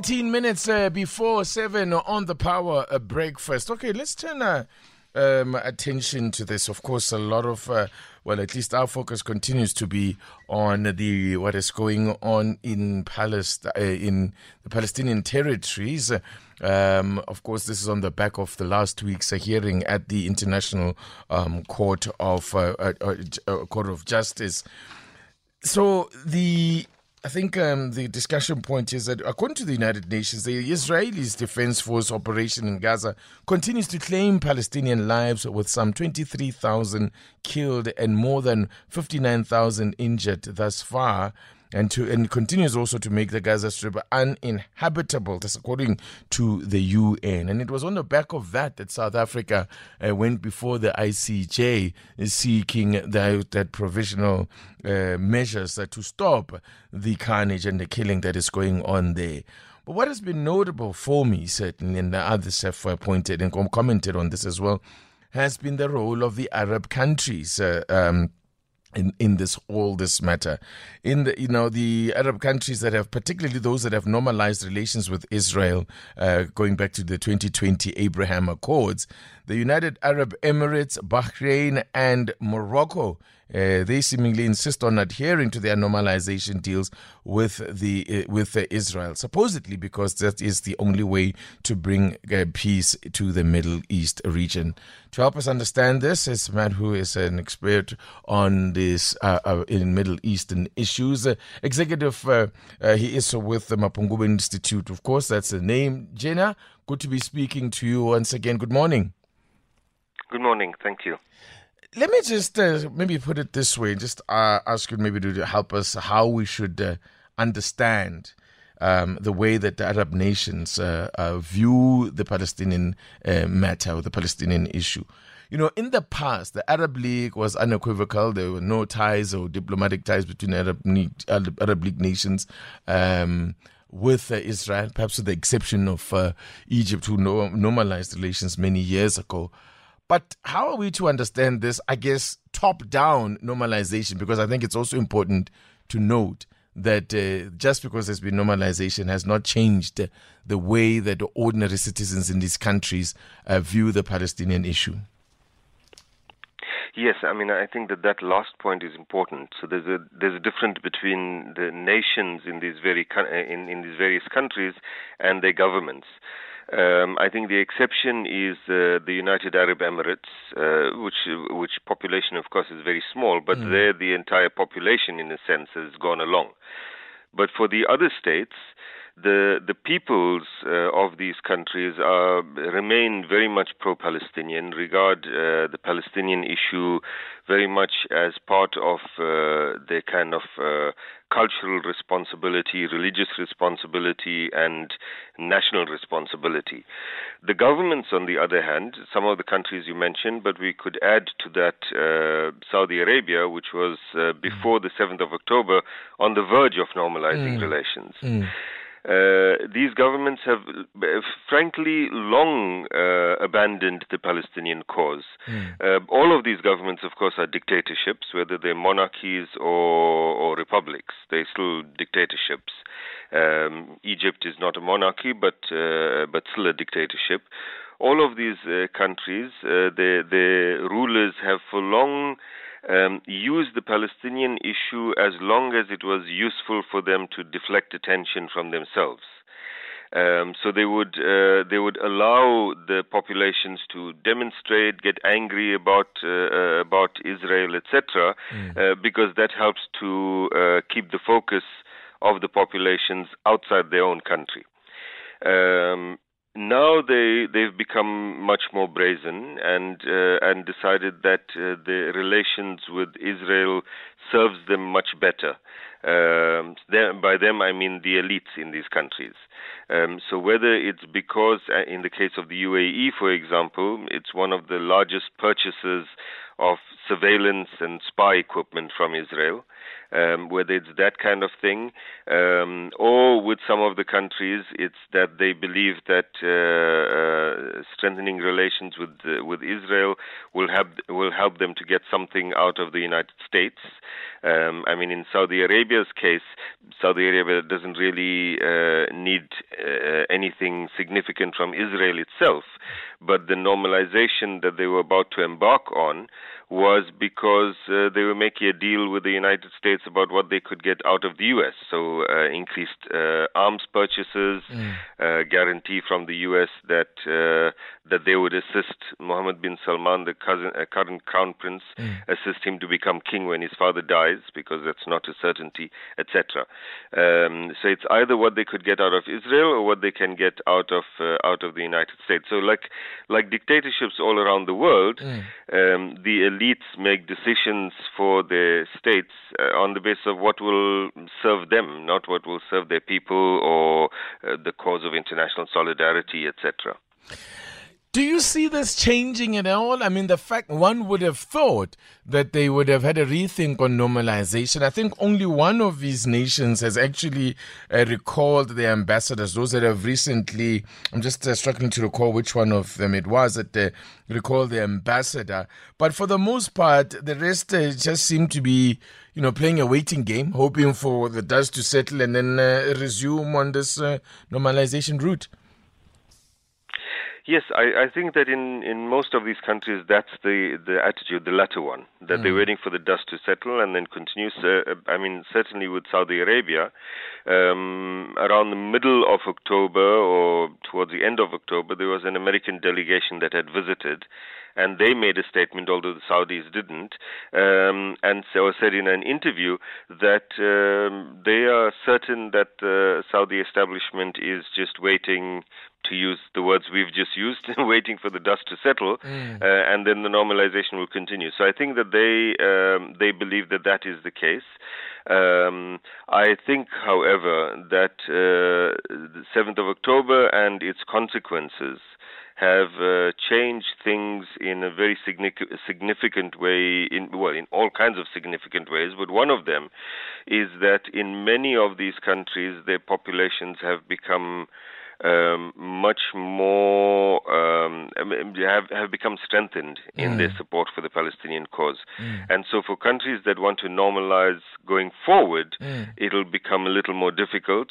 18 minutes uh, before 7 on the power uh, breakfast. Okay, let's turn uh, um, attention to this. Of course, a lot of, uh, well, at least our focus continues to be on the what is going on in Palestine, uh, in the Palestinian territories. Um, of course, this is on the back of the last week's hearing at the International um, Court of uh, Court of Justice. So the I think um, the discussion point is that according to the United Nations, the Israelis Defense Force operation in Gaza continues to claim Palestinian lives with some 23,000 killed and more than 59,000 injured thus far and to and continues also to make the Gaza Strip uninhabitable. That's according to the UN. And it was on the back of that that South Africa uh, went before the ICJ seeking that, that provisional uh, measures uh, to stop the carnage and the killing that is going on there. But what has been notable for me, certainly, and the others have uh, pointed and commented on this as well, has been the role of the Arab countries. Uh, um, in, in this all this matter. In the you know the arab countries that have particularly those that have normalized relations with israel uh, going back to the 2020 abraham accords the united arab emirates bahrain and morocco uh, they seemingly insist on adhering to their normalization deals with the uh, with uh, Israel, supposedly because that is the only way to bring uh, peace to the Middle East region. To help us understand this is a man who is an expert on this uh, uh, in Middle Eastern issues. executive, he is with the Mapungubwe Institute, of course. That's the name. Jeenah, good to be speaking to you once again. Good morning. Good morning. Thank you. Let me just uh, maybe put it this way, just uh, ask you maybe to help us how we should uh, understand um, the way that the Arab nations uh, uh, view the Palestinian uh, matter or the Palestinian issue. You know, in the past, the Arab League was unequivocal. There were no ties or diplomatic ties between Arab, Arab League nations. Um, with uh, Israel, perhaps with the exception of uh, Egypt, who no- normalized relations many years ago. But how are we to understand this, I guess, top down normalization? Because I think it's also important to note that uh, just because there's been normalization has not changed the way that ordinary citizens in these countries uh, view the Palestinian issue. Yes, I mean I think that that last point is important. So there's a there's a difference between the nations in these very in in these various countries and their governments. Um, I think the exception is uh, the United Arab Emirates, uh, which which population, of course, is very small, but mm. there the entire population, in a sense, has gone along. But for the other states, the the peoples uh, of these countries are remain very much pro-Palestinian, regard uh, the Palestinian issue very much as part of uh, their kind of uh, cultural responsibility, religious responsibility, and national responsibility. The governments, on the other hand, some of the countries you mentioned, but we could add to that uh, Saudi Arabia, which was uh, before the 7th of October on the verge of normalizing mm. relations. Mm. Uh, these governments have, uh, frankly, long uh, abandoned the Palestinian cause. Mm. all of these governments, of course, are dictatorships, whether they're monarchies or, or republics. They're still dictatorships. Um, Egypt is not a monarchy, but uh, but still a dictatorship. All of these uh, countries, the the rulers have for long um, used the Palestinian issue as long as it was useful for them to deflect attention from themselves. Um, so they would uh, they would allow the populations to demonstrate, get angry about uh, uh, about Israel, etc., mm. Uh, because that helps to uh, keep the focus of the populations outside their own country. Um, now they they've become much more brazen and uh, and decided that uh, the relations with Israel serves them much better. Um, by them, I mean the elites in these countries. Um, so whether it's because, uh, in the case of the UAE, for example, it's one of the largest purchasers of surveillance and spy equipment from Israel, um, whether it's that kind of thing, um, or with some of the countries, it's that they believe that uh, uh, strengthening relations with uh, with Israel will help will help them to get something out of the United States. Um, I mean, in Saudi Arabia's case, Saudi Arabia doesn't really uh, need uh, anything significant from Israel itself, but the normalization that they were about to embark on was because uh, they were making a deal with the United States about what they could get out of the U.S. So uh, increased uh, arms purchases, mm. Uh, guarantee from the U.S. that uh, that they would assist Mohammed bin Salman, the cousin, uh, current crown prince, mm. assist him to become king when his father because that's not a certainty, etc. Um, so it's either what they could get out of Israel or what they can get out of out of the United States. So like like dictatorships all around the world, mm. um, the elites make decisions for their states uh, on the basis of what will serve them, not what will serve their people or uh, the cause of international solidarity, etc. Do you see this changing at all? I mean, the fact one would have thought that they would have had a rethink on normalization. I think only one of these nations has actually uh, recalled their ambassadors, those that have recently, I'm just uh, struggling to recall which one of them it was that uh, recalled the ambassador. But for the most part, the rest uh, just seem to be, you know, playing a waiting game, hoping for the dust to settle and then uh, resume on this uh, normalization route. Yes, I, I think that in, in most of these countries, that's the, the attitude, the latter one, that mm. they're waiting for the dust to settle and then continue. Uh, I mean, certainly with Saudi Arabia, um, around the middle of October or towards the end of October, there was an American delegation that had visited and they made a statement, although the Saudis didn't, um, and so said in an interview that um, they are certain that the Saudi establishment is just waiting to use the words we've just used, waiting for the dust to settle, mm. uh, and then the normalization will continue. So I think that they um, they believe that that is the case. Um, I think, however, that uh, the 7th of October and its consequences have uh, changed things in a very significant way in well in all kinds of significant ways but one of them is that in many of these countries their populations have become um, much more um, have have become strengthened in mm. their support for the Palestinian cause, mm. and so for countries that want to normalize going forward, mm. it'll become a little more difficult.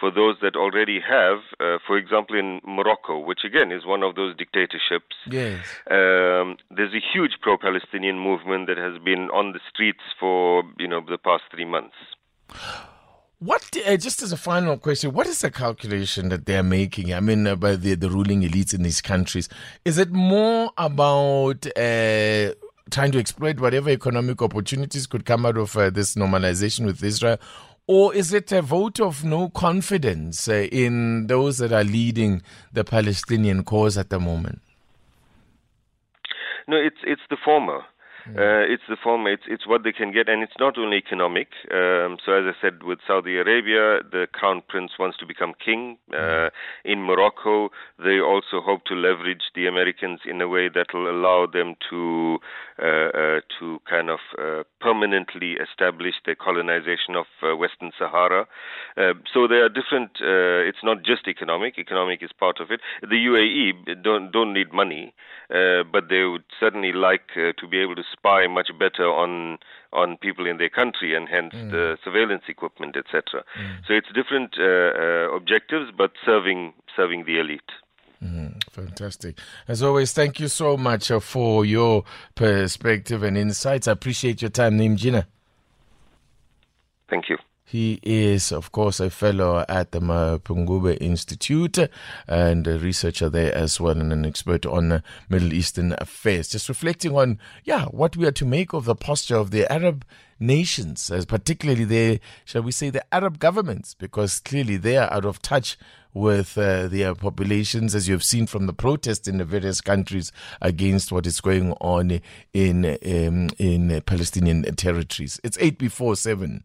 For those that already have, uh, for example, in Morocco, which again is one of those dictatorships, yes. Um, there's a huge pro-Palestinian movement that has been on the streets for you know the past three months. What, uh, just as a final question, what is the calculation that they're making? I mean, uh, by the, the ruling elites in these countries, is it more about uh, trying to exploit whatever economic opportunities could come out of uh, this normalization with Israel, or is it a vote of no confidence uh, in those that are leading the Palestinian cause at the moment? No, it's it's the former. Uh, it's the former. It's it's what they can get, and it's not only economic. Um, so as I said, with Saudi Arabia, the crown prince wants to become king. Uh, in Morocco, they also hope to leverage the Americans in a way that will allow them to uh, uh to kind of uh, permanently establish the colonization of uh, Western Sahara. so there are different. it's not just economic. Economic is part of it. The UAE don't don't need money, but they would certainly like to be able to spy much better on on people in their country and hence mm. the surveillance equipment, etc. Mm. So it's different uh, uh, objectives, but serving serving the elite. Mm, fantastic. As always, thank you so much uh, for your perspective and insights. I appreciate your time, Na'eem Jeenah. Thank you. He is, of course, a fellow at the Mapungubwe Institute and a researcher there as well, and an expert on Middle Eastern affairs. Just reflecting on, yeah, what we are to make of the posture of the Arab nations, as particularly the, shall we say, the Arab governments, because clearly they are out of touch with uh, their populations, as you have seen from the protests in the various countries against what is going on in um, in Palestinian territories. It's eight before seven.